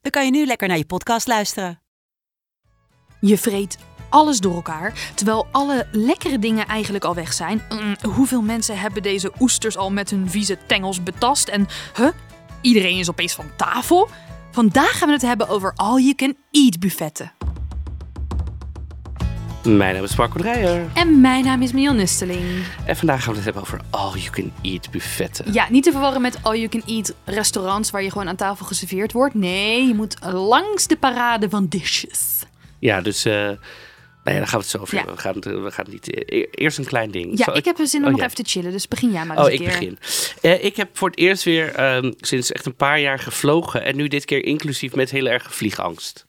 dan kan je nu lekker naar je podcast luisteren. Je vreet alles door elkaar, terwijl alle lekkere dingen eigenlijk al weg zijn. Mm, hoeveel mensen hebben deze oesters al met hun vieze tengels betast? En, huh? Iedereen is opeens van tafel? Vandaag gaan we het hebben over all-you-can-eat buffetten. Mijn naam is Marco Dreyer. En mijn naam is Mion Nusteling. En vandaag gaan we het hebben over all-you-can-eat buffetten. Ja, niet te verwarren met all-you-can-eat restaurants waar je gewoon aan tafel geserveerd wordt. Nee, je moet langs de parade van dishes. Ja, dus... eh nou ja, daar gaan we het zo over Ja. We gaan, het- we gaan niet... e- Eerst een klein ding. Ja, Zal ik heb er zin om Oh, nog ja. even te chillen, dus begin jij maar Oh, eens ik een keer. begin. Eh, ik heb voor het eerst weer ehm, sinds echt een paar jaar gevlogen. En nu dit keer inclusief met heel erg vliegangst.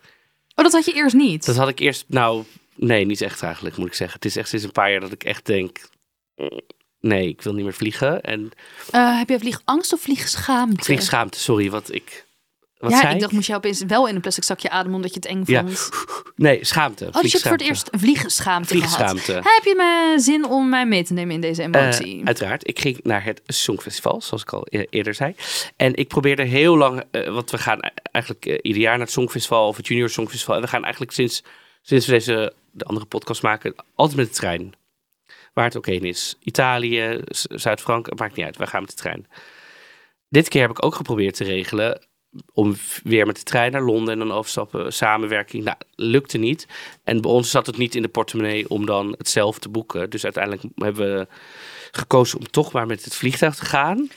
Oh, dat had je eerst niet? Dat had ik eerst... Nou, nee, niet echt eigenlijk, moet ik zeggen. Het is echt sinds een paar jaar dat ik echt denk... mm, Nee, ik wil niet meer vliegen. En Eh, heb je vliegangst of vliegschaamte? vliegschaamte, sorry, wat ik... Wat ja, zei ik dacht, moest je opeens wel in een plastic zakje ademen omdat je het eng Ja. vond. Nee, schaamte. Oh, dus je hebt voor het eerst vliegschaamte, Vliegschaamte. gehad. Heb je me zin om mij mee te nemen in deze emotie? Eh, uiteraard. Ik ging naar het Songfestival, zoals ik al e- eerder zei. En ik probeerde heel lang, eh, want we gaan eigenlijk eh, ieder jaar naar het Songfestival of het Junior Songfestival. En we gaan eigenlijk sinds, sinds we deze, de andere podcast maken, altijd met de trein. Waar het ook heen is. Italië, Zuid-Frankrijk, maakt niet uit. We gaan met de trein. Dit keer heb ik ook geprobeerd te regelen om weer met de trein naar Londen en dan overstappen, samenwerking. Nou, lukte niet. En bij ons zat het niet in de portemonnee om dan het zelf te boeken. Dus uiteindelijk hebben we gekozen om toch maar met het vliegtuig te gaan.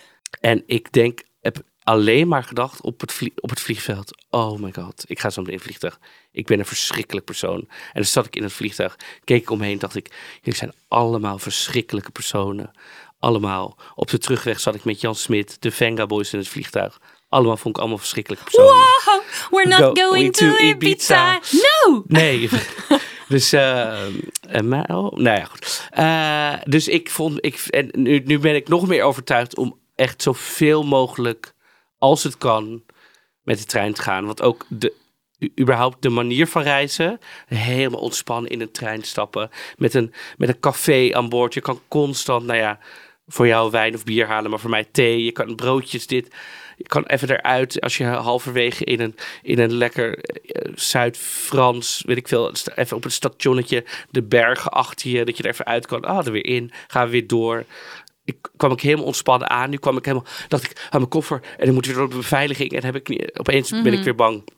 En ik denk, heb alleen maar gedacht op het, vlie- op het vliegveld. Oh my god, ik ga zo meteen in het vliegtuig. Ik ben een verschrikkelijk persoon. En dan zat ik in het vliegtuig, keek ik omheen, dacht ik, jullie zijn allemaal verschrikkelijke personen. Allemaal. Op de terugweg zat ik met Jan Smit, de Venga Boys in het vliegtuig. Allemaal vond ik allemaal verschrikkelijke personen. Wow, we're not Go- going to to Ibiza. Ibiza. No! Nee. dus, eh, maar, oh, nou ja, goed. Eh, dus ik vond, ik, en nu, nu ben ik nog meer overtuigd om echt zoveel mogelijk, als het kan, met de trein te gaan. Want ook de, überhaupt de manier van reizen, helemaal ontspannen in een trein stappen, met een, met een café aan boord. Je kan constant, nou ja, voor jou wijn of bier halen, maar voor mij thee. Je kan broodjes, dit. Je kan even eruit als je halverwege in een, in een lekker eh, Zuid-Frans, weet ik veel, even op een stationnetje, de bergen achter je, dat je er even uit kan. Ah, er weer in, gaan we weer door. Ik kwam ik helemaal ontspannen aan. Nu kwam ik helemaal, dacht ik, aan mijn koffer en dan moet weer door de beveiliging. En heb ik niet, opeens ben ik weer bang.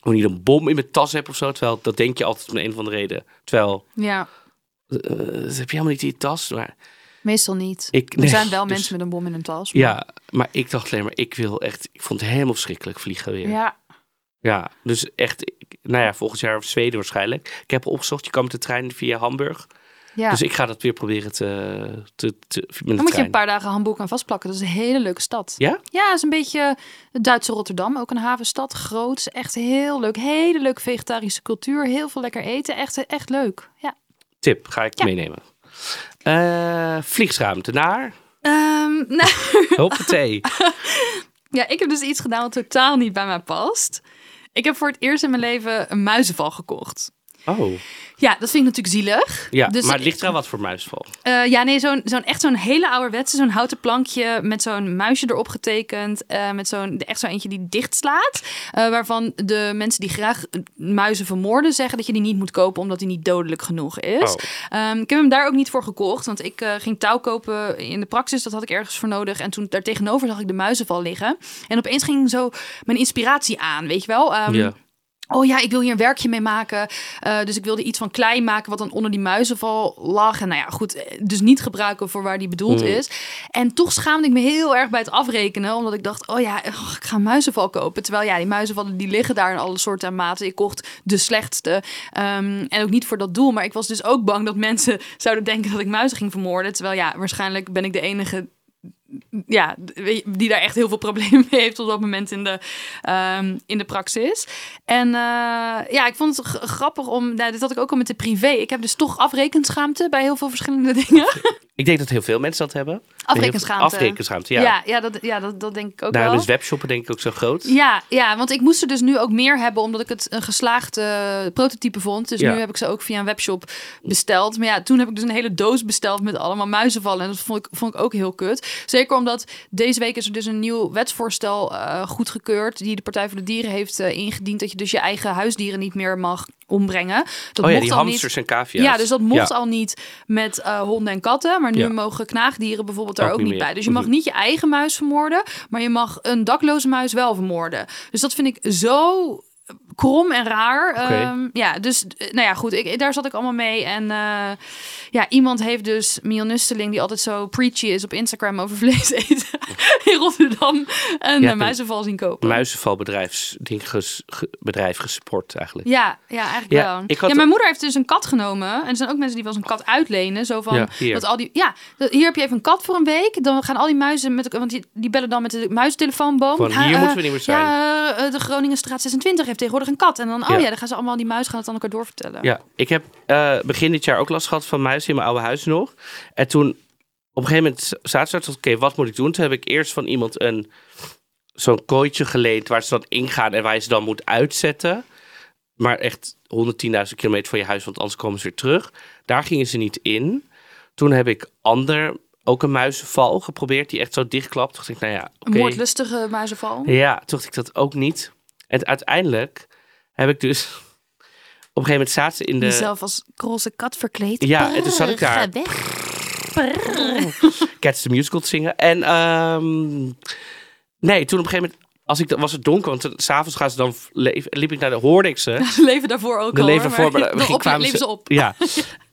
Hoe niet een bom in mijn tas heb of zo. Terwijl dat denk je altijd om een of andere reden. Terwijl, Ja, dat heb je helemaal niet in je tas. Maar meestal niet. ik, er zijn wel dus- mensen met een bom in hun tas. maar- Ja, maar ik dacht alleen maar, ik wil echt, ik vond het helemaal verschrikkelijk vliegen weer. Ja, Ja. dus echt, ik- nou ja, volgend jaar of Zweden waarschijnlijk. Ik heb opgezocht, je kan met de trein via Hamburg. Ja. Dus ik ga dat weer proberen te, te, te Dan moet je een paar dagen Hamburg aan vastplakken. Dat is een hele leuke stad. Ja? Ja, het is een beetje het Duitse Rotterdam. Ook een havenstad. Groot. Is echt heel leuk. Hele leuke vegetarische cultuur. Heel veel lekker eten. Echt, echt leuk. Ja. Tip, ga ik Ja. meenemen. Eh vliegsruimte naar, nou, hoppatee. ja, ik heb dus iets gedaan wat totaal niet bij mij past. Ik heb voor het eerst in mijn leven een muizenval gekocht. Oh, Ja, dat vind ik natuurlijk zielig. ja, Dus maar ligt eraan wat voor muisval. Eh, ja, nee, zo'n zo'n echt zo'n hele ouderwetse, zo'n houten plankje met zo'n muisje erop getekend. eh, met zo'n echt zo eentje die dicht slaat. eh, waarvan de mensen die graag muizen vermoorden zeggen dat je die niet moet kopen omdat die niet dodelijk genoeg is. Oh. Ehm, ik heb hem daar ook niet voor gekocht, want ik ging touw kopen in de praxis. Dat had ik ergens voor nodig. En toen daar tegenover zag ik de muizenval liggen. En opeens ging zo mijn inspiratie aan, weet je wel? Ehm, ja. Oh ja, ik wil hier een werkje mee maken. Eh, dus ik wilde iets van klei maken wat dan onder die muizenval lag. En nou ja, goed, eh, dus niet gebruiken voor waar die bedoeld Mm. is. En toch schaamde ik me heel erg bij het afrekenen. Omdat ik dacht, oh ja, oh, ik ga een muizenval kopen. Terwijl ja, die muizenvallen die liggen daar in alle soorten en maten. Ik kocht de slechtste. Ehm, en ook niet voor dat doel. Maar ik was dus ook bang dat mensen zouden denken dat ik muizen ging vermoorden. Terwijl ja, waarschijnlijk ben ik de enige ja, die daar echt heel veel problemen mee heeft op dat moment in de, ehm, in de praxis. En eh, ja, ik vond het grappig om, nou, dit had ik ook al met de privé. Ik heb dus toch afrekenschaamte bij heel veel verschillende dingen. Ik denk dat heel veel mensen dat hebben. Afrekenschaamte. Afrekenschaamte, ja. Ja, ja, dat, ja dat, dat denk ik ook Daarom wel. is webshoppen denk ik ook zo groot. Ja, ja, want ik moest er dus nu ook meer hebben, omdat ik het een geslaagd prototype vond. Dus Ja. nu heb ik ze ook via een webshop besteld. Maar ja, toen heb ik dus een hele doos besteld met allemaal muizenvallen. En dat vond ik, vond ik ook heel kut. Zeker omdat deze week is er dus een nieuw wetsvoorstel eh goedgekeurd, die de Partij voor de Dieren heeft eh, ingediend, dat je dus je eigen huisdieren niet meer mag ombrengen. Dat oh ja, mocht die al niet. hamsters en cavia's. Ja, dus dat mocht Ja. al niet met eh, honden en katten. Maar nu Ja. mogen knaagdieren bijvoorbeeld daar Ook ook, niet niet meer. bij. Dus je mag Mhm. niet je eigen muis vermoorden. Maar je mag een dakloze muis wel vermoorden. Dus dat vind ik zo krom en raar. Oké. Ehm, ja, dus eh, nou ja, goed. Ik, daar zat ik allemaal mee. En eh, ja, iemand heeft dus Mion Nusteling, die altijd zo preachy is op Instagram over vlees eten, in Rotterdam een Ja, eh, muizenval zien kopen. muizenvalbedrijf gesport eigenlijk. Ja, ja, eigenlijk Ja, wel. ik had- Ja, mijn moeder heeft dus een kat genomen. En er zijn ook mensen die wel eens een kat uitlenen. Zo van, Ja, hier. dat al die, ja, hier heb je even een kat voor een week. Dan gaan al die muizen, met, want die, die bellen dan met de muizentelefoonboom. Van, hier eh, moeten we niet meer zijn. Ja, eh, de Groningenstraat 26 heeft tegenwoordig een kat. En dan, oh Ja. dan gaan ze allemaal die muizen gaan het aan elkaar doorvertellen. Ja, ik heb eh, begin dit jaar ook last gehad van muizen in mijn oude huis nog. En toen op een gegeven moment dacht oké, wat moet ik doen? Toen heb ik eerst van iemand een zo'n kooitje geleend waar ze dan ingaan en waar je ze dan moet uitzetten. Maar echt 110.000 kilometer van je huis, want anders komen ze weer terug. Daar gingen ze niet in. Toen heb ik ander, ook een muizenval geprobeerd die echt zo dichtklapt. Toen dacht ik, nou ja, Een moordlustige muizenval. Ja, toen dacht ik dat ook niet. En uiteindelijk heb ik dus... Op een gegeven moment zaten ze in de... Jezelf als roze kat verkleed. Ja, en toen zat ik daar. Ga weg. Cats the Musical te zingen. En ehm, nee, toen op een gegeven moment, als ik, was het donker, want s'avonds gaan ze dan, liep ik naar de, hoorde ik ze. Ze leven daarvoor ook De al. leven hoor, voor, maar maar op, kwamen leven ze op. Ja.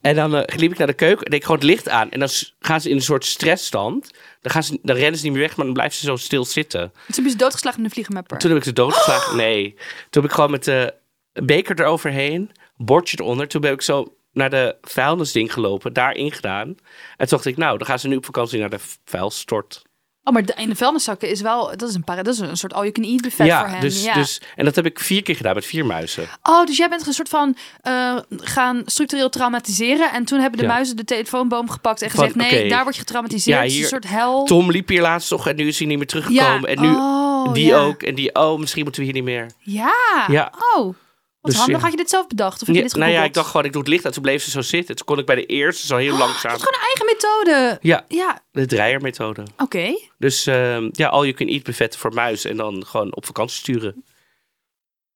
En dan eh, liep ik naar de keuken en deed ik gewoon het licht aan. En dan gaan ze in een soort stressstand. Dan, gaan ze, dan rennen ze niet meer weg, maar dan blijven ze zo stil zitten. Toen heb je ze doodgeslagen in de vliegenmapper. Toen heb ik ze doodgeslagen. Nee. Toen heb ik gewoon met de beker eroverheen, bordje eronder. Toen ben ik zo naar de vuilnisding gelopen, daarin gedaan. En toen dacht ik, nou, dan gaan ze nu op vakantie naar de vuilstort. Oh, maar de, in de vuilniszakken is wel... Dat is een, para, dat is een soort all-you-can-eat buffet ja, voor hen. dus, ja. dus, en dat heb ik vier keer gedaan met vier muizen. Oh, dus jij bent een soort van eh, gaan structureel traumatiseren. En toen hebben de Ja. muizen de telefoonboom gepakt en Van, gezegd: nee, daar word je getraumatiseerd. Ja, hier- een soort hel. Tom liep hier laatst nog en nu is hij niet meer teruggekomen. En nu oh, die ook en die, oh, misschien moeten we hier niet meer. Ja. Ja. Oh, wat Dus, handig. ja. Had je dit zelf bedacht? Of heb Ja, je dit nou ja, ik dacht gewoon, ik doe het licht uit. Toen bleef ze zo zitten. Toen kon ik bij de eerste zo heel langzaam. Dat is gewoon een eigen methode. Ja, Ja, de dreiermethode. oké. Dus ehm, ja, al je kunt eat buffetten voor muizen en dan gewoon op vakantie sturen.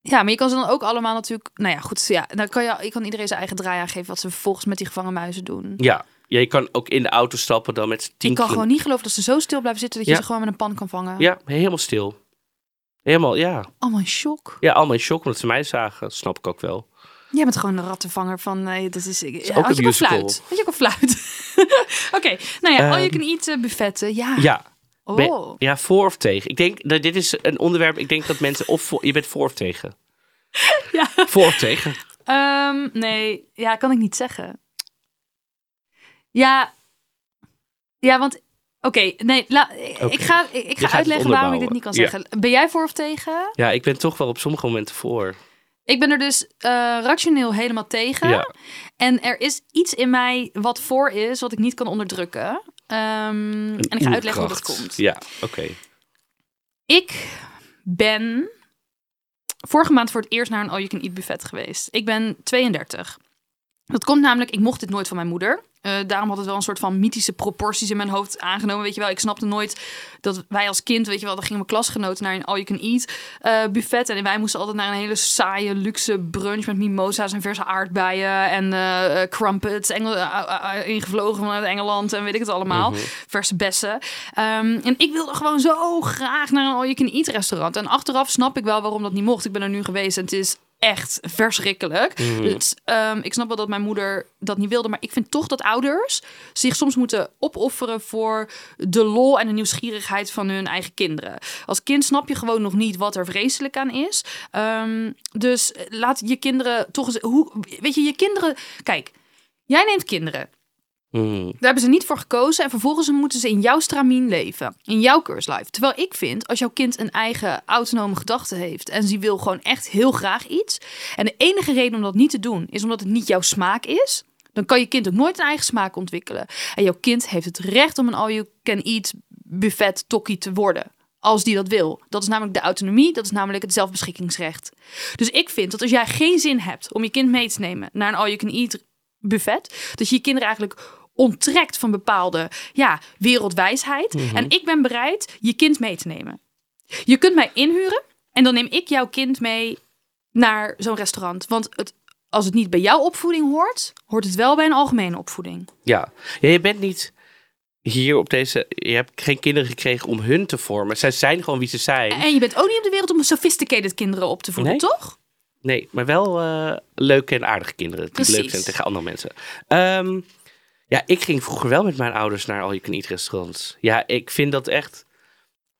Ja, maar je kan ze dan ook allemaal natuurlijk... Nou ja, goed. Ja, dan kan je, je kan iedereen zijn eigen draai aangeven... wat ze vervolgens met die gevangen muizen doen. Ja, ja je kan ook in de auto stappen dan met tien Ik kan kilo- gewoon niet geloven dat ze zo stil blijven zitten... dat je Ja. ze gewoon met een pan kan vangen. Ja, helemaal stil. Helemaal, ja. Allemaal in shock. Ja, allemaal in shock omdat ze mij zagen. Dat snap ik ook wel. Jij bent gewoon een rattenvanger van... Nee, dat is, ja, ook had een je fluit? Had je ook een fluit? Oké, nou ja, Ehm, all you can eat eh, buffetten. Ja. Ja, Oh. ben- ja, voor of tegen. Ik denk dat dit is een onderwerp. Ik denk dat mensen of voor, je bent voor of tegen. Ja. Voor of tegen. Ehm, nee, ja, kan ik niet zeggen. Ja, ja, want... Oké, nee, la, ik ga, ik, ga uitleggen waarom ik dit niet kan zeggen. Ben jij voor of tegen? Ja, ik ben toch wel op sommige momenten voor. Ik ben er dus eh, rationeel helemaal tegen. Ja. En er is iets in mij wat voor is, wat ik niet kan onderdrukken. Ehm, en ik ga uitleggen hoe dat komt. Ja, oké. Ik ben vorige maand voor het eerst naar een all you can eat buffet geweest. Ik ben 32. Dat komt namelijk, ik mocht dit nooit van mijn moeder. Eh, daarom had het wel een soort van mythische proporties in mijn hoofd aangenomen. Weet je wel, ik snapte nooit dat wij als kind, weet je wel, dan gingen we klasgenoten naar een all you can eat eh, buffet. En wij moesten altijd naar een hele saaie, luxe brunch met mimosa's en verse aardbeien en eh, crumpets. Engel, ingevlogen vanuit Engeland en weet ik het allemaal. Verse bessen. Ehm, en ik wilde gewoon zo graag naar een all you can eat restaurant. En achteraf snap ik wel waarom dat niet mocht. Ik ben er nu geweest en het is echt verschrikkelijk. Dus, ehm, ik snap wel dat mijn moeder dat niet wilde. Maar ik vind toch dat ouders zich soms moeten opofferen voor de lol en de nieuwsgierigheid van hun eigen kinderen. Als kind snap je gewoon nog niet wat er vreselijk aan is. Ehm, dus laat je kinderen toch eens. Hoe, weet je, je kinderen. Kijk, jij neemt kinderen. Mm. Daar hebben ze niet voor gekozen en vervolgens moeten ze in jouw stramien leven. In jouw curse life. Terwijl ik vind, als jouw kind een eigen autonome gedachte heeft en ze wil gewoon echt heel graag iets. En de enige reden om dat niet te doen is omdat het niet jouw smaak is. Dan kan je kind ook nooit een eigen smaak ontwikkelen. En jouw kind heeft het recht om een all-you-can-eat buffet tokkie te worden. Als die dat wil. Dat is namelijk de autonomie, dat is namelijk het zelfbeschikkingsrecht. Dus ik vind dat als jij geen zin hebt om je kind mee te nemen naar een all-you-can-eat buffet, dat je je kinderen eigenlijk onttrekt van bepaalde ja, wereldwijsheid. En ik ben bereid je kind mee te nemen. Je kunt mij inhuren en dan neem ik jouw kind mee naar zo'n restaurant. Want het, als het niet bij jouw opvoeding hoort, hoort het wel bij een algemene opvoeding. Ja. ja, je bent niet hier op deze... Je hebt geen kinderen gekregen om hun te vormen. Zij zijn gewoon wie ze zijn. En je bent ook niet op de wereld om sophisticated kinderen op te voeden, Nee. toch? Nee, maar wel eh, leuke en aardige kinderen. Die Precies. leuk zijn tegen andere mensen. Ehm, ja, ik ging vroeger wel met mijn ouders naar all-you-can-eat restaurants. Ja, ik vind dat echt...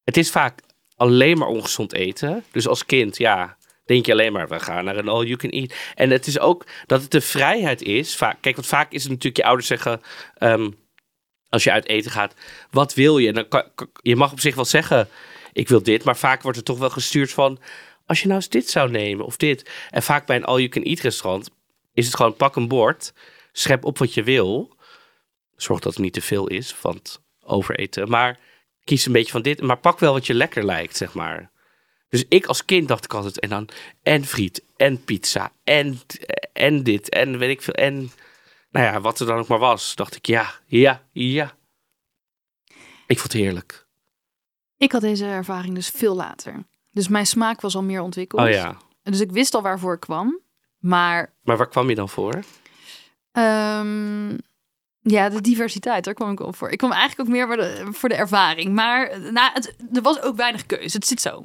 Het is vaak alleen maar ongezond eten. Dus als kind, ja, denk je alleen maar... we gaan naar een all-you-can-eat. En het is ook dat het de vrijheid is. Vaak, kijk, want vaak is het natuurlijk... je ouders zeggen... ehm, als je uit eten gaat, wat wil je? En dan kan, je mag op zich wel zeggen, ik wil dit. Maar vaak wordt er toch wel gestuurd van... als je nou eens dit zou nemen of dit. En vaak bij een all-you-can-eat restaurant... is het gewoon pak een bord, schep op wat je wil. Zorg dat het niet te veel is, want overeten. Maar kies een beetje van dit. Maar pak wel wat je lekker lijkt, zeg maar. Dus ik als kind dacht ik altijd... en dan en friet, en pizza, en, en dit, en weet ik veel... en nou ja, wat er dan ook maar was, dacht ik ja, ja, ja. Ik vond het heerlijk. Ik had deze ervaring dus veel later. Dus mijn smaak was al meer ontwikkeld. Oh ja. Dus ik wist al waarvoor ik kwam. Maar Maar waar kwam je dan voor? ehm, ja, de diversiteit, daar kwam ik op voor. Ik kwam eigenlijk ook meer voor de, voor de ervaring. Maar nou, het, er was ook weinig keuze. Het zit zo.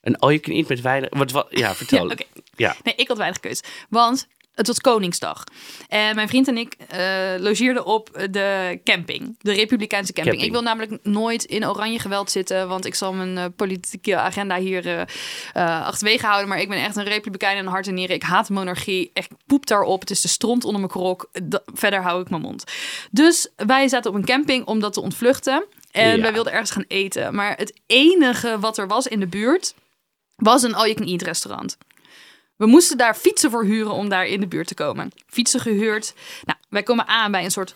Een all you can eat met weinig... Wat, wat, ja, vertel. Ja. Ja. Nee, ik had weinig keus. Want het was Koningsdag. En mijn vriend en ik eh, logeerden op de camping. De Republikeinse camping. Camping. Ik wil namelijk nooit in oranje geweld zitten. Want ik zal mijn eh, politieke agenda hier eh, achterwege houden. Maar ik ben echt een Republikein in hart en nieren. Ik haat monarchie. Echt poep daarop. Het is de stront onder mijn krok. Da- verder hou ik mijn mond. Dus wij zaten op een camping om dat te ontvluchten. En Ja. wij wilden ergens gaan eten. Maar het enige wat er was in de buurt was een all-you-can-eat restaurant. We moesten daar fietsen voor huren om daar in de buurt te komen. Fietsen gehuurd. Nou, wij komen aan bij een soort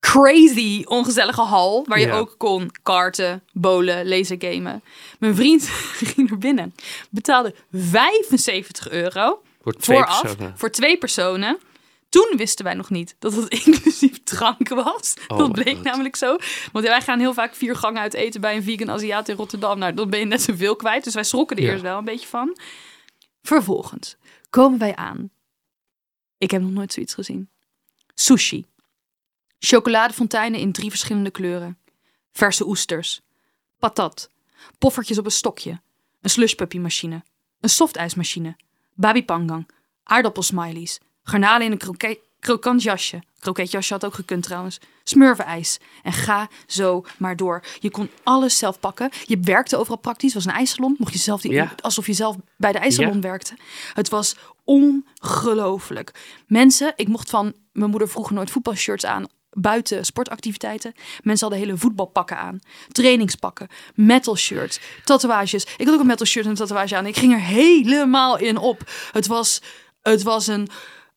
crazy ongezellige hal. Waar je ook kon karten, bowlen, lasergamen. Mijn vriend ging er binnen. Betaalde 75 euro Voor twee vooraf personen. voor twee personen. Toen wisten wij nog niet dat het inclusief drank was. Oh dat bleek namelijk zo. Want wij gaan heel vaak vier gangen uit eten bij een vegan Aziat in Rotterdam. Nou, dan ben je net zoveel kwijt. Dus wij schrokken er eerst wel een beetje van. Vervolgens komen wij aan. Ik heb nog nooit zoiets gezien. Sushi. Chocoladefonteinen in drie verschillende kleuren. Verse oesters. Patat. Poffertjes op een stokje. Een slushpuppy-machine. Een softijsmachine. Babi pangang. Aardappelsmileys. Garnalen in een kroket, krokant jasje. Kroketjasje had ook gekund trouwens. Smurvenijs. En ga zo maar door. Je kon alles zelf pakken. Je werkte overal praktisch. Het was een ijssalon. Mocht je zelf die, Ja. alsof je zelf bij de ijssalon Ja. werkte. Het was ongelooflijk. Mensen, ik mocht van mijn moeder vroeger nooit voetbalshirts aan buiten sportactiviteiten. Mensen hadden hele voetbalpakken aan, trainingspakken, metal shirts, tatoeages. Ik had ook een metal shirt en een tatoeage aan. Ik ging er helemaal in op. Het was, het was een,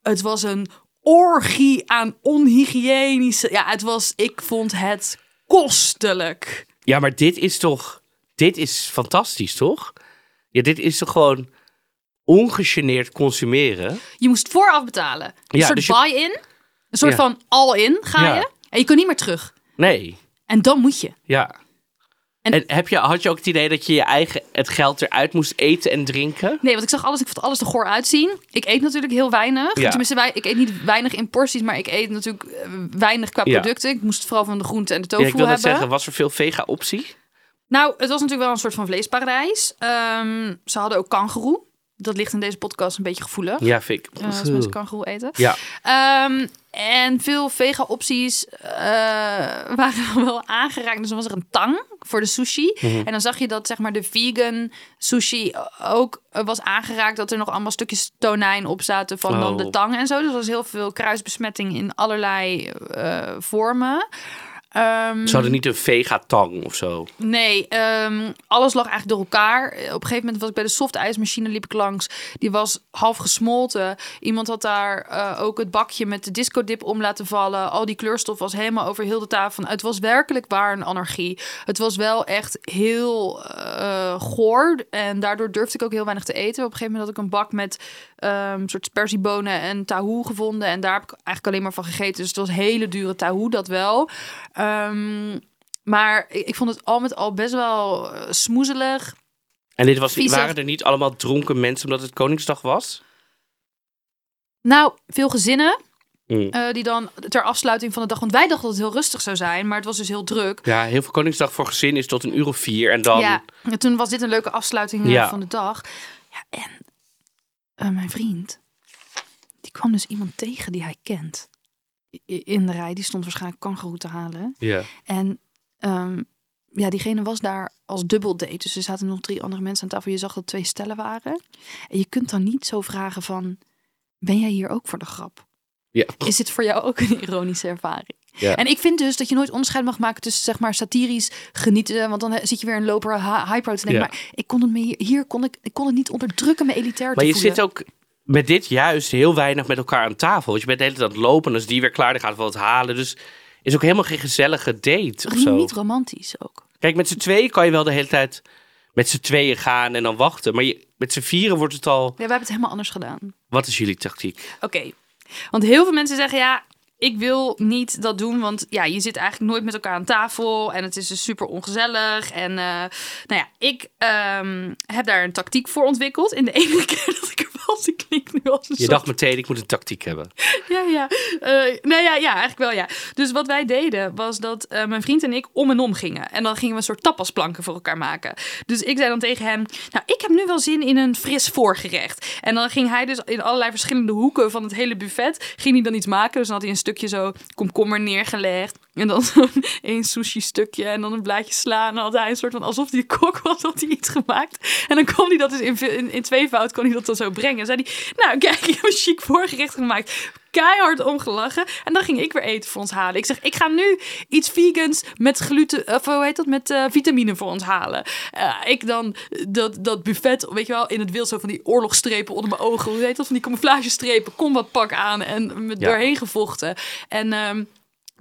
het was een orgie aan onhygiënische. Ja, het was. Ik vond het kostelijk. Ja, maar dit is toch... Dit is fantastisch, toch? Ja, dit is toch gewoon ongegeneerd consumeren? Je moest vooraf betalen. Een Ja, soort dus je- buy-in, een soort Ja. van all-in ga Ja. je. En je kon niet meer terug. Nee, En dan moet je. ja. En- En, heb je, had je ook het idee dat je je eigen het geld eruit moest eten en drinken? Nee, want ik zag alles, ik vond alles er goor uitzien. Ik eet natuurlijk heel weinig. Ja. Tenminste, wij, ik eet niet weinig in porties, maar ik eet natuurlijk eh, weinig qua Ja. producten. Ik moest vooral van de groente en de Ja, tofu ik wil hebben. zeggen, was er veel vega-optie? Nou, het was natuurlijk wel een soort van vleesparadijs. Ehm, ze hadden ook kangeroe. Dat ligt in deze podcast een beetje gevoelig. Ja, vind ik. eh, als mensen kangeroe eten. Ja, Ehm, En veel vega-opties eh, waren wel aangeraakt. Dus dan was er een tang voor de sushi. Mhm. En dan zag je dat zeg maar de vegan sushi ook eh, was aangeraakt. Dat er nog allemaal stukjes tonijn op zaten van dan Oh. de tang en zo. Dus er was heel veel kruisbesmetting in allerlei eh, vormen. Ehm, Ze hadden niet een vegatang of zo. Nee, ehm, alles lag eigenlijk door elkaar. Op een gegeven moment was ik bij de softijsmachine, liep ik langs. Die was half gesmolten. Iemand had daar eh, ook het bakje met de discodip om laten vallen. Al die kleurstof was helemaal over heel de tafel. Het was werkelijk waar een anarchie. Het was wel echt heel eh goor. En daardoor durfde ik ook heel weinig te eten. Op een gegeven moment had ik een bak met ehm soort sperziebonen en tahoe gevonden. En daar heb ik eigenlijk alleen maar van gegeten. Dus het was hele dure tahoe, dat wel. Ehm, maar ik, ik vond het al met al best wel eh, smoezelig. En dit was, Viezig. waren er niet allemaal dronken mensen omdat het Koningsdag was? Nou, veel gezinnen Mm. eh, die dan ter afsluiting van de dag... Want wij dachten dat het heel rustig zou zijn, maar het was dus heel druk. Ja, heel veel Koningsdag voor gezin is tot een uur of vier. En dan... Ja, en toen was dit een leuke afsluiting eh, Ja. van de dag. Ja, en mijn vriend, die kwam dus iemand tegen die hij kent. In de rij, die stond waarschijnlijk kangeroe te halen. Ja. En ehm, ja, diegene was daar als dubbel date. Dus er zaten nog drie andere mensen aan tafel. Je zag dat twee stellen waren. En je kunt dan niet zo vragen van... Ben jij hier ook voor de grap? Ja. Is dit voor jou ook een ironische ervaring? Ja. En ik vind dus dat je nooit onderscheid mag maken tussen zeg maar satirisch genieten. Want dan zit je weer een loper hi- hyper te denken. Ja. Maar ik kon het me hier, hier kon ik, ik kon het niet onderdrukken me elitair Maar te je voelen. zit ook met dit juist heel weinig met elkaar aan tafel. Want je bent de hele tijd aan het lopen en als die weer klaar, dan gaat wel wat halen. Dus is ook helemaal geen gezellige date of zo. Niet romantisch ook. Kijk, met z'n tweeën kan je wel de hele tijd met z'n tweeën gaan en dan wachten. Maar je, met z'n vieren wordt het al... Ja, wij hebben het helemaal anders gedaan. Wat is jullie tactiek? Oké. Want heel veel mensen zeggen ja, ik wil niet dat doen, want ja, je zit eigenlijk nooit met elkaar aan tafel en het is dus super ongezellig. En eh, nou ja, ik ehm, heb daar een tactiek voor ontwikkeld. In de enige keer dat ik er was, ik klink nu als een Je soort dacht meteen, ik moet een tactiek hebben. ja, ja. Eh, nou ja, ja, eigenlijk wel, ja. Dus wat wij deden, was dat eh, mijn vriend en ik om en om gingen. En dan gingen we een soort tapasplanken voor elkaar maken. Dus ik zei dan tegen hem, nou, ik heb nu wel zin in een fris voorgerecht. En dan ging hij dus in allerlei verschillende hoeken van het hele buffet, ging hij dan iets maken. Dus dan had hij een stukje zo komkommer neergelegd. En dan zo'n één sushi stukje en dan een blaadje sla. En dan had hij een soort van, alsof hij de kok was, had hij iets gemaakt. En dan kon hij dat dus in, in, in tweevoud, kon hij dat dan zo brengen. En zei hij, nou kijk, ik heb een chic voorgerecht gemaakt keihard omgelachen. En dan ging ik weer eten voor ons halen. Ik zeg, ik ga nu iets vegans met gluten, of hoe heet dat, met eh, vitamine voor ons halen. Eh, ik dan dat, dat buffet, weet je wel, in het wild zo van die oorlogstrepen onder mijn ogen. Hoe heet dat, van die camouflagestrepen, combatpak aan en me Ja. doorheen gevochten. En... ehm,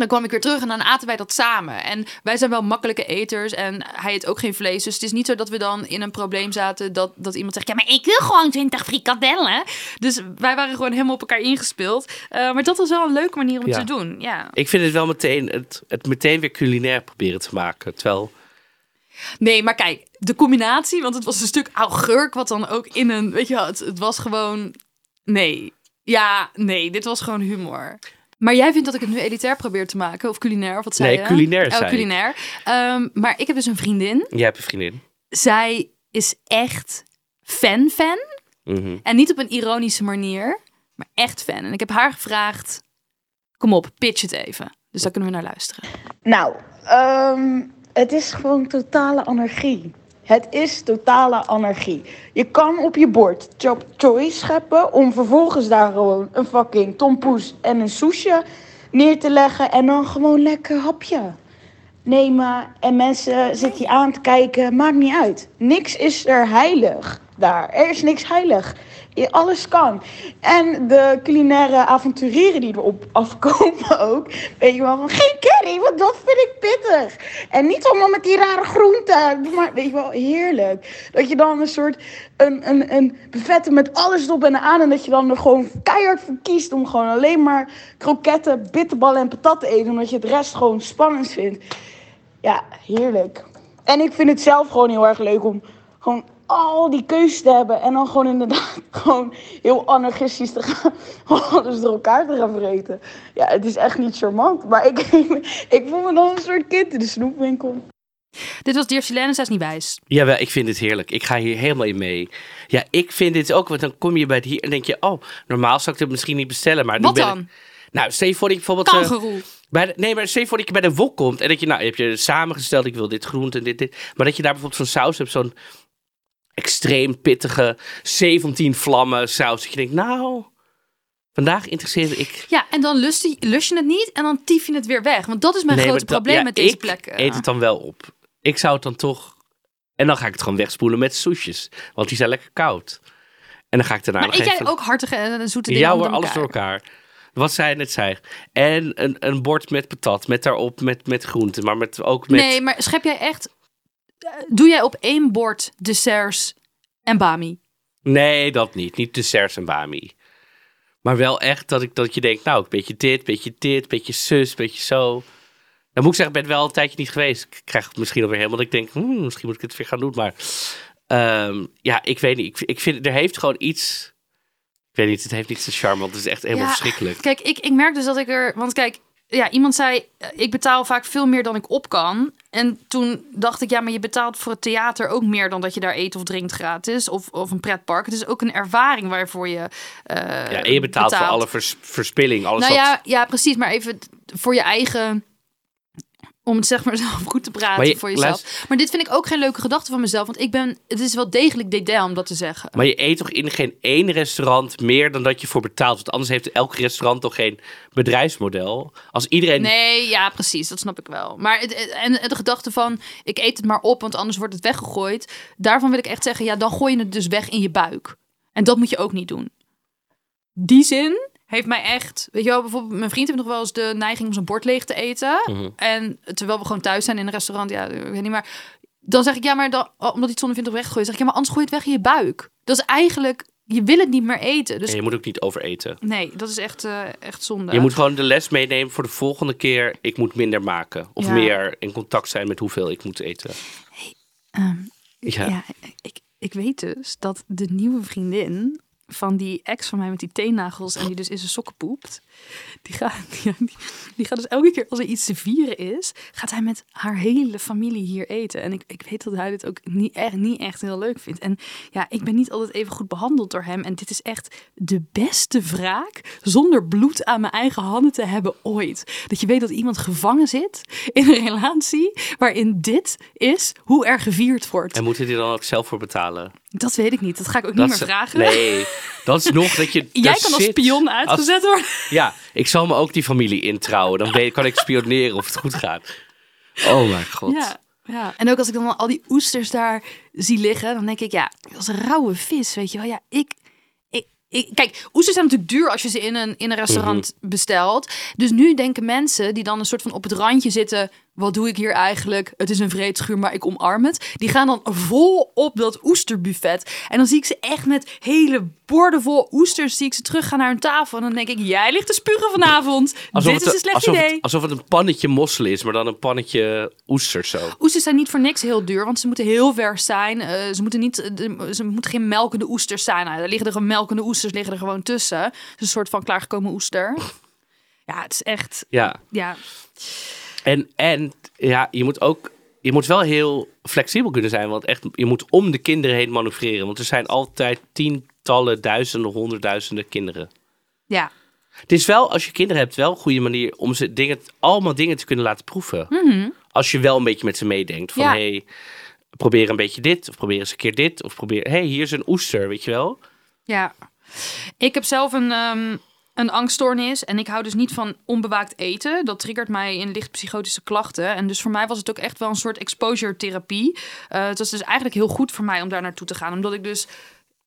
dan kwam ik weer terug en dan aten wij dat samen. En wij zijn wel makkelijke eters en hij eet ook geen vlees. Dus het is niet zo dat we dan in een probleem zaten dat, dat iemand zegt... ja, maar ik wil gewoon 20 frikadellen. Dus wij waren gewoon helemaal op elkaar ingespeeld. Eh, maar dat was wel een leuke manier om Ja. te doen, ja. Ik vind het wel meteen, het, het meteen weer culinair proberen te maken. Terwijl, Nee, maar kijk, de combinatie, want het was een stuk augurk... wat dan ook in een, weet je wel, het, het was gewoon... Nee, ja, nee, dit was gewoon humor. Maar jij vindt dat ik het nu elitair probeer te maken? Of culinair, of wat zei Nee, je? culinair Oh, culinair. Ehm, maar ik heb dus een vriendin. jij hebt een vriendin. zij is echt fan-fan. Mhm. En niet op een ironische manier, maar echt fan. En ik heb haar gevraagd, kom op, pitch het even. Dus daar kunnen we naar luisteren. Nou, ehm, het is gewoon totale anarchie. Het is totale anarchie. Je kan op je bord chop choy scheppen om vervolgens daar gewoon een fucking tompoes en een soesje neer te leggen en dan gewoon lekker hapje nemen en mensen zitten je aan te kijken, maakt niet uit. Niks is er heilig daar. Er is niks heilig. Alles kan. En de culinaire avonturieren die erop afkomen ook. Weet je wel, van geen curry, want dat vind ik pittig. En niet allemaal met die rare groenten. Maar weet je wel, heerlijk. Dat je dan een soort, een, een, een met alles erop en aan. En dat je dan er gewoon keihard voor kiest om gewoon alleen maar kroketten, bitterballen en patat te eten. Omdat je het rest gewoon spannend vindt. Ja, heerlijk. En ik vind het zelf gewoon heel erg leuk om gewoon al die keuzes te hebben. En dan gewoon inderdaad gewoon heel anarchistisch te gaan. Alles door elkaar te gaan vreten. Ja, het is echt niet charmant. Maar ik, ik voel me dan een soort kind in de snoepwinkel. Dit was Dear Silene, zij is niet wijs. Jawel, ik vind het heerlijk. Ik ga hier helemaal in mee. Ja, ik vind dit ook, want dan kom je bij het hier en denk je, oh, normaal zou ik dit misschien niet bestellen. Maar nu Wat dan? Ik, Nou, stel je voor dat je bijvoorbeeld... eh, Kangeroe. bij de, nee, maar stel je voor dat je bij de wok komt en dat je, nou, heb je samengesteld, ik wil dit groente en dit, dit. Maar dat je daar bijvoorbeeld zo'n saus hebt, zo'n extreem pittige 17 vlammen saus. Dat je denkt, nou, vandaag interesseerde ik... Ja, en dan lust je, lust je het niet en dan tief je het weer weg. Want dat is mijn Nee, grote dat- probleem ja, met deze ik plekken. eet het dan wel op. Ik zou het dan toch... En dan ga ik het gewoon wegspoelen met soesjes. Want die zijn lekker koud. En dan ga ik daarna Maar eet jij ook hartige en zoete dingen Ja hoor, alles door elkaar. Wat zij net zei. En een, een bord met patat. Met daarop met, met groenten. Maar met, ook met... Nee, maar schep jij echt... Doe jij op één bord desserts en bami? Nee, dat niet. Niet desserts en bami. Maar wel echt dat, ik, dat je denkt, nou, een beetje dit, beetje dit, beetje zus, beetje zo. Dan moet ik zeggen, ik ben wel een tijdje niet geweest. Ik krijg het misschien alweer helemaal. Ik denk, hmm, misschien moet ik het weer gaan doen. Maar ehm, ja, ik weet niet. Ik, ik vind, er heeft gewoon iets... Ik weet niet, het heeft niet zijn charme, want het is echt helemaal Ja, verschrikkelijk. Kijk, ik, ik merk dus dat ik er... Want kijk, ja, iemand zei, eh, ik betaal vaak veel meer dan ik op kan. En toen dacht ik, ja, maar je betaalt voor het theater ook meer dan dat je daar eet of drinkt gratis. Of, of een pretpark. Het is ook een ervaring waarvoor je eh, Ja, en je betaalt, voor alle vers- verspilling, alles Nou wat... ja, ja, precies. Maar even voor je eigen... Om het zeg maar zelf goed te praten Maar je- voor jezelf. Maar dit vind ik ook geen leuke gedachte van mezelf. Want ik ben... Het is wel degelijk dédain om dat te zeggen. Maar je eet toch in geen één restaurant meer dan dat je voor betaalt? Want anders heeft elk restaurant toch geen bedrijfsmodel? Als iedereen... Nee, ja, precies. Dat snap ik wel. Maar het- en de gedachte van, ik eet het maar op, want anders wordt het weggegooid. Daarvan wil ik echt zeggen, ja, dan gooi je het dus weg in je buik. En dat moet je ook niet doen. Die zin heeft mij echt... Weet je wel, bijvoorbeeld mijn vriend heeft nog wel eens de neiging om zijn bord leeg te eten. Mhm. En terwijl we gewoon thuis zijn in een restaurant, ja, ik weet niet, maar... Dan zeg ik, ja, maar dan, omdat hij het zonder vindt weggooien, zeg ik, ja, maar anders gooi je het weg in je buik. Dat is eigenlijk, je wil het niet meer eten. Dus En je moet ook niet overeten. nee, dat is echt, eh, echt zonde. Je moet gewoon de les meenemen voor de volgende keer. Ik moet minder maken. Of Ja. meer in contact zijn met hoeveel ik moet eten. Ehm, Ja. Ja, ik, ik weet dus dat de nieuwe vriendin van die ex van mij met die teennagels en die dus in zijn sokken poept, die gaat, die, die gaat dus elke keer als er iets te vieren is, gaat hij met haar hele familie hier eten. En ik, ik weet dat hij dit ook niet echt, niet echt heel leuk vindt. En ja, ik ben niet altijd even goed behandeld door hem. En dit is echt de beste wraak zonder bloed aan mijn eigen handen te hebben ooit. Dat je weet dat iemand gevangen zit in een relatie waarin dit is hoe er gevierd wordt. En moeten die dan ook zelf voor betalen? Dat weet ik niet. Dat ga ik ook Dat niet meer vragen. Nee, dat is nog dat je. Jij kan als spion uitgezet worden. Ja, ik zal me ook die familie introuwen. Dan weet, kan ik spioneren of het goed gaat. Oh mijn god. Ja, ja. En ook als ik dan al die oesters daar zie liggen, dan denk ik, ja, dat is rauwe vis, weet je wel. Ja, ik kijk, oesters zijn natuurlijk duur als je ze in een, in een restaurant Mhm. bestelt. Dus nu denken mensen die dan een soort van op het randje zitten... Wat doe ik hier eigenlijk? Het is een vreedschuur, maar ik omarm het. Die gaan dan vol op dat oesterbuffet. En dan zie ik ze echt met hele borden vol oesters... zie ik ze teruggaan naar hun tafel. En dan denk ik, jij ligt te spugen vanavond. Alsof Dit het, is een slecht alsof idee. Het, alsof het een pannetje mosselen is, maar dan een pannetje oesters zo. Oesters zijn niet voor niks heel duur, want ze moeten heel vers zijn. Eh, ze, moeten niet, ze moeten geen melkende oesters zijn. Nou, er liggen er gewoon melkende oesters liggen er gewoon tussen. Het is een soort van klaargekomen oester. Ja, het is echt. Ja. Ja, En, en ja, je moet ook. Je moet wel heel flexibel kunnen zijn, want echt, je moet om de kinderen heen manoeuvreren. Want er zijn altijd tientallen, duizenden, honderdduizenden kinderen. ja. Het is wel, als je kinderen hebt, wel een goede manier om ze dingen, allemaal dingen te kunnen laten proeven. Als je wel een beetje met ze meedenkt. Van Ja. hey, probeer een beetje dit, of probeer eens een keer dit, of probeer, hey, hier is een oester, weet je wel? ja. Ik heb zelf een, ehm, een angststoornis en ik hou dus niet van onbewaakt eten. Dat triggert mij in licht psychotische klachten. En dus voor mij was het ook echt wel een soort exposure therapie. Eh, het was dus eigenlijk heel goed voor mij om daar naartoe te gaan. Omdat ik dus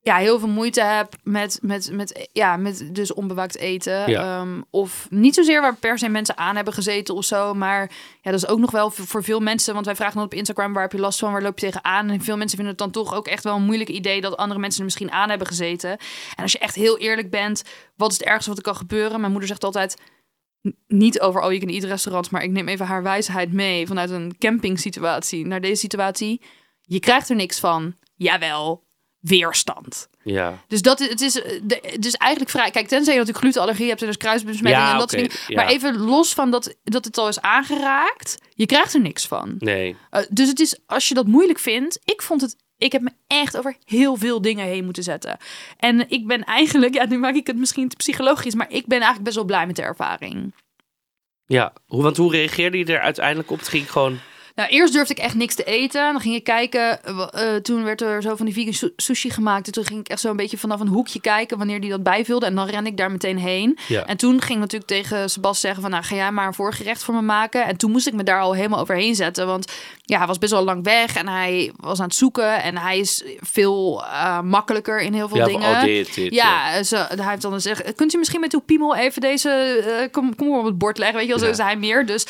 ja, heel veel moeite heb met, met, met, ja, met dus onbewaakt eten. Ja. Ehm, of niet zozeer waar per se mensen aan hebben gezeten of zo. Maar ja, dat is ook nog wel voor, veel mensen. Want wij vragen dan op Instagram, waar heb je last van? Waar loop je tegenaan? En veel mensen vinden het dan toch ook echt wel een moeilijk idee... dat andere mensen er misschien aan hebben gezeten. En als je echt heel eerlijk bent, wat is het ergste wat er kan gebeuren? Mijn moeder zegt altijd... Niet over oh, je kan eat restaurants, maar ik neem even haar wijsheid mee vanuit een camping situatie naar deze situatie. Je krijgt er niks van. Jawel, weerstand. Ja. Dus dat is, het is eh, dus eigenlijk vrij. Kijk, tenzij je natuurlijk glutenallergie hebt en dus kruisbesmetting Ja, en dat soort dingen. ja. Maar even los van dat, dat het al is aangeraakt, je krijgt er niks van. Nee. Eh, dus het is, als je dat moeilijk vindt, ik vond het, ik heb me echt over heel veel dingen heen moeten zetten. En ik ben eigenlijk, ja, nu maak ik het misschien te psychologisch, maar ik ben eigenlijk best wel blij met de ervaring. Ja, hoe, want hoe reageerde je er uiteindelijk op? Het ging gewoon... Nou, eerst durfde ik echt niks te eten. Dan ging ik kijken. eh, eh, toen werd er zo van die vegan su- sushi gemaakt. En toen ging ik echt zo een beetje vanaf een hoekje kijken wanneer die dat bijvulde. En dan ren ik daar meteen heen. Ja. En toen ging ik natuurlijk tegen Sebas zeggen van... nou, ga jij maar een voorgerecht voor me maken. En toen moest ik me daar al helemaal overheen zetten. Want ja, hij was best wel lang weg. En hij was aan het zoeken. En hij is veel eh, makkelijker in heel veel ja, dingen. oh, dit, dit. Ja, zo, hij heeft dan gezegd, kunt u misschien met uw piemel even deze, eh, kom, kom maar op het bord leggen, weet je wel, zo is hij meer. Dus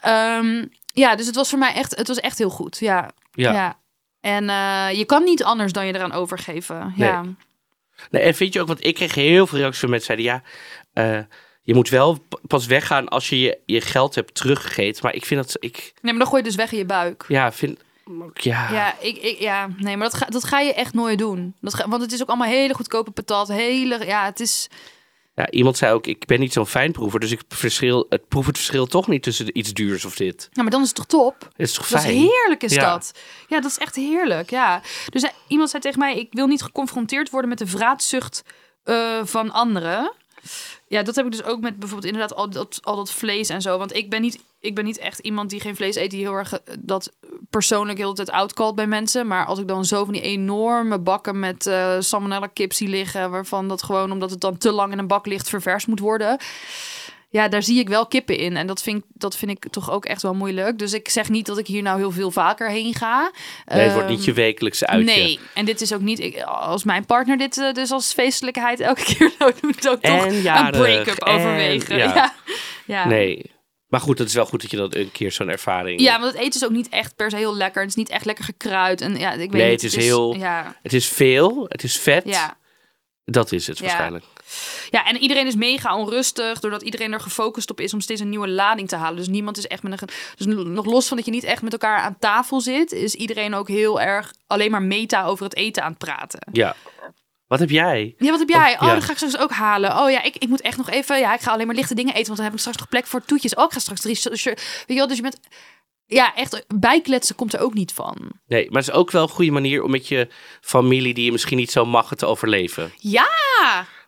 ehm, ja, dus het was voor mij echt, het was echt heel goed, ja. Ja. ja. En eh, je kan niet anders dan je eraan overgeven, ja. Nee, en vind je ook, want ik kreeg heel veel reacties van mensen die zeiden, ja, eh, je moet wel pas weggaan als je, je je geld hebt teruggegeten. Maar ik vind dat, ik, Nee, maar dan gooi je dus weg in je buik. ja, vind, ja, Ja, ik, ik, ja, nee, maar dat ga, dat ga je echt nooit doen. Dat ga, want het is ook allemaal hele goedkope patat. Hele, ja, het is... Ja, iemand zei ook, ik ben niet zo'n fijnproever, dus ik verschil, het proef het verschil toch niet tussen iets duurs of dit. Ja, maar dan is het toch top? Het is toch Dat is fijn? heerlijk, is Ja. dat. Ja, dat is echt heerlijk, ja. Dus eh, iemand zei tegen mij, ik wil niet geconfronteerd worden met de vraatzucht eh, van anderen. Ja, dat heb ik dus ook met bijvoorbeeld inderdaad al dat, al dat vlees en zo. Want ik ben niet, ik ben niet echt iemand die geen vlees eet, die heel erg eh, dat persoonlijk heel de tijd outcallt bij mensen. Maar als ik dan zo van die enorme bakken met eh salmonella kip zie liggen, waarvan dat gewoon omdat het dan te lang in een bak ligt ververst moet worden. Ja, daar zie ik wel kippen in. En dat vind, ik, dat vind ik toch ook echt wel moeilijk. Dus ik zeg niet dat ik hier nou heel veel vaker heen ga. Nee, het wordt niet Ehm, je wekelijkse uitje. Nee, en dit is ook niet... Ik, als mijn partner dit eh, dus als feestelijkheid elke keer zou doen... zou ik toch En een break-up en- overwegen. ja. Ja. Ja. Nee. Maar goed, het is wel goed dat je dat een keer zo'n ervaring... Ja, want het eten is ook niet echt per se heel lekker. Het is niet echt lekker gekruid. En ja, ik weet Nee, niet, het is heel- Ja, Het is veel, het is vet. ja. Dat is het Ja. waarschijnlijk. Ja, en iedereen is mega onrustig... doordat iedereen er gefocust op is om steeds een nieuwe lading te halen. Dus niemand is echt met een... Dus nog los van dat je niet echt met elkaar aan tafel zit... is iedereen ook heel erg alleen maar meta over het eten aan het praten. Ja. Wat heb jij? Ja, wat heb jij? Of- Oh, ja. dat ga ik straks ook halen. Oh ja, ik, ik moet echt nog even... Ja, ik ga alleen maar lichte dingen eten, want dan heb ik straks nog plek voor toetjes. Oh, ik ga straks drie... Weet je wel, dus je bent... Ja, echt, bijkletsen komt er ook niet van. Nee, maar het is ook wel een goede manier om met je familie die je misschien niet zo mag te overleven. Ja,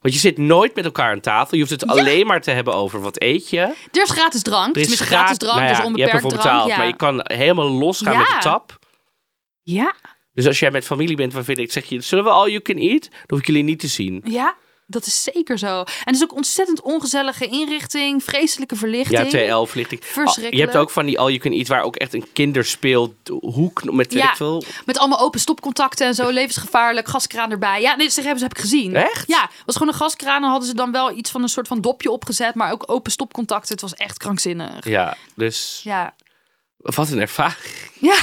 Want je zit nooit met elkaar aan tafel. Je hoeft het alleen maar te hebben over wat eet je. er is gratis drank. Er is gratis drank, nou ja, dus je onbeperkt hebt ervoor drank. betaald, ja. maar je kan helemaal losgaan met de tap. ja, Dus als jij met familie bent, waarvan ik zeg je, zullen we all you can eat? Dan hoef ik jullie niet te zien. ja, dat is zeker zo. En het is ook ontzettend ongezellige inrichting, vreselijke verlichting. Ja, TL-verlichting. Verschrikkelijk. Je hebt ook van die all you can eat waar ook echt een kinderspeelhoek met Ja. veel. Met allemaal open stopcontacten en zo, levensgevaarlijk, gaskraan erbij. Ja, nee, ze hebben ze heb ik gezien. Echt? Ja, was gewoon een gaskraan en hadden ze dan wel iets van een soort van dopje opgezet, maar ook open stopcontacten. Het was echt krankzinnig. Ja, dus Ja. wat een ervaring. Ja.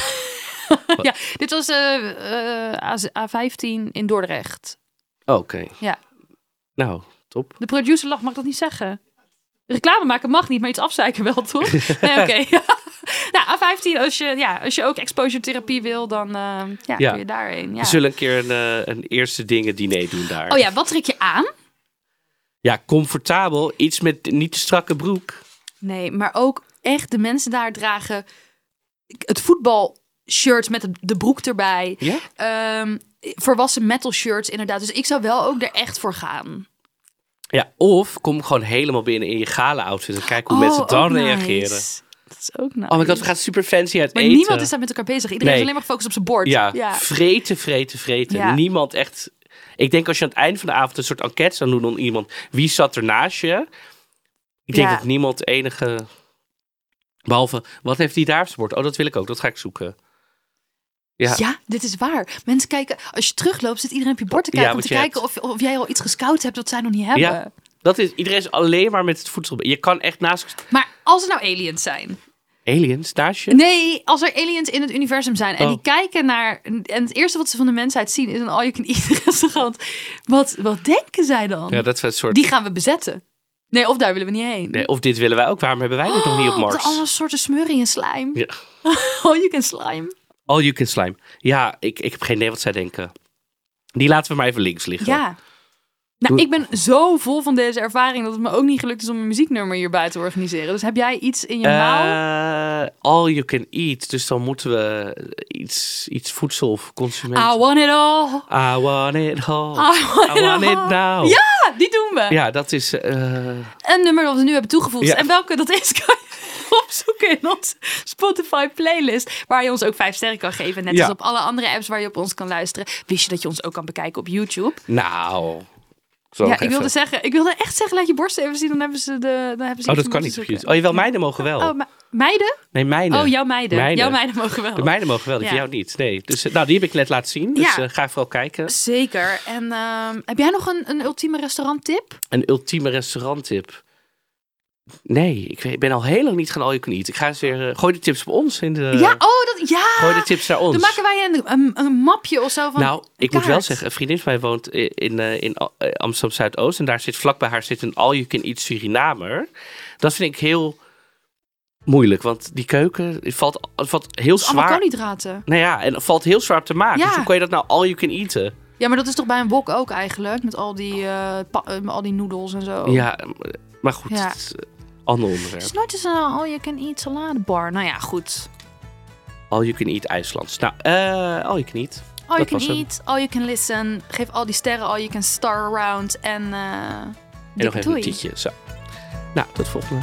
ja, dit was eh, eh, A- A15 in Dordrecht. Oké. Ja. Nou, top. De producer lag, mag dat niet zeggen? Reclame maken mag niet, maar iets afzeiken wel, toch? Nee, oké. nou, A15, als je, ja, als je ook exposure therapie wil, dan eh, ja, Ja. kun je daarheen. Ja. We zullen een keer een, eh, een eerste dingen diner doen daar. Oh ja, wat trek je aan? Ja, comfortabel. Iets met niet te strakke broek. Nee, maar ook echt de mensen daar dragen het voetbalshirt met de, de broek erbij. Ja? Ehm, volwassen metal shirts inderdaad. Dus ik zou wel ook er echt voor gaan. Ja, of kom gewoon helemaal binnen in je gala outfit en kijk hoe mensen Oh, dan ook nice. reageren. Dat is ook nice. Oh my god, we gaan super fancy uit Maar eten. niemand is daar met elkaar bezig. Iedereen Nee. is alleen maar gefocust op zijn bord. Ja, ja. vreten, vreten, vreten. Ja. Niemand echt... Ik denk als je aan het einde van de avond een soort enquête zou doen onder iemand... Wie zat er naast je? Ik denk Ja. dat niemand enige... Behalve, wat heeft hij daar op zijn bord? Oh, dat wil ik ook. Dat ga ik zoeken. Ja. Ja. dit is waar. Mensen kijken, als je terugloopt, zit iedereen op je bord te Ja, kijken om te kijken of, of jij al iets gescout hebt wat zij nog niet hebben. Ja. Dat is, iedereen is alleen maar met het voedsel. Je kan echt naast Maar als er nou aliens zijn. aliens naast je. Nee, als er aliens in het universum zijn en Oh. die kijken naar. En het eerste wat ze van de mensheid zien is een all-you-can-eat restaurant. Wat, wat denken zij dan? Ja, dat is een soort... Die gaan we bezetten. Nee, of daar willen we niet heen. Nee, of dit willen wij ook. Waarom hebben wij dit nog niet op Oh, Mars? Alle soorten smurrie en slime. Ja. all-you-can slime. All you can slime. Ja, ik, ik heb geen idee wat zij denken. Die laten we maar even links liggen. Ja. Nou, Doe- ik ben zo vol van deze ervaring dat het me ook niet gelukt is om een muzieknummer hierbij te organiseren. Dus heb jij iets in je mouw? eh, all you can eat. Dus dan moeten we iets, iets voedsel consumeren. I want it all. I want it all. I want, I want it now. Ja, die doen we. Ja, dat is... eh, Een nummer dat we nu hebben toegevoegd. Ja. En welke dat is, kan je opzoeken in onze Spotify playlist. Waar je ons ook vijf sterren kan geven. Net Ja. als op alle andere apps waar je op ons kan luisteren. Wist je dat je ons ook kan bekijken op YouTube? nou... Zo ja, ik wilde, zeggen, ik wilde echt zeggen, laat je borsten even zien. Dan hebben ze, de, dan hebben ze Oh, dat kan niet. YouTube. Oh, jawel, meiden mogen wel. Oh, me- meiden? nee, mijnen. Oh, jouw meiden. Mijnen. Jouw meiden mogen wel. De mijnen mogen wel, die Ja. jou niet. Nee. Dus, eh, nou, die heb ik net laten zien. Dus Ja. eh, ga vooral kijken. Zeker. En ehm, heb jij nog een, een ultieme restauranttip? Een ultieme restauranttip. Nee, ik, ben al heel lang niet gaan all you can eat. Ik ga eens weer... eh, gooi de tips op ons in de... ja, oh, dat, ja. Gooi de tips naar ons. Dan maken wij een, een, een mapje of zo van nou, ik moet wel zeggen, een vriendin van mij woont i- in, eh, in eh, Amsterdam Zuidoost. En daar zit vlak bij haar zit een all you can eat Surinamer. Dat vind ik heel moeilijk, want die keuken valt, valt heel Allemaal zwaar. koolhydraten. Nou ja, en het valt heel zwaar te maken. Ja. Dus hoe kan je dat nou all you can eaten? Ja, maar dat is toch bij een wok ook eigenlijk? Met al die, eh, pa- eh, met al die noedels en zo. Ja, maar goed, Ja. het ander onderwerp. Het is nooit eens een all you can eat saladebar. Nou ja, goed. All you can eat IJslands. Nou, eh all you can eat. All you can eat, all you can listen. Geef al die sterren, all you can star around. En, eh En nog even een tietje. Zo. Nou, tot volgende.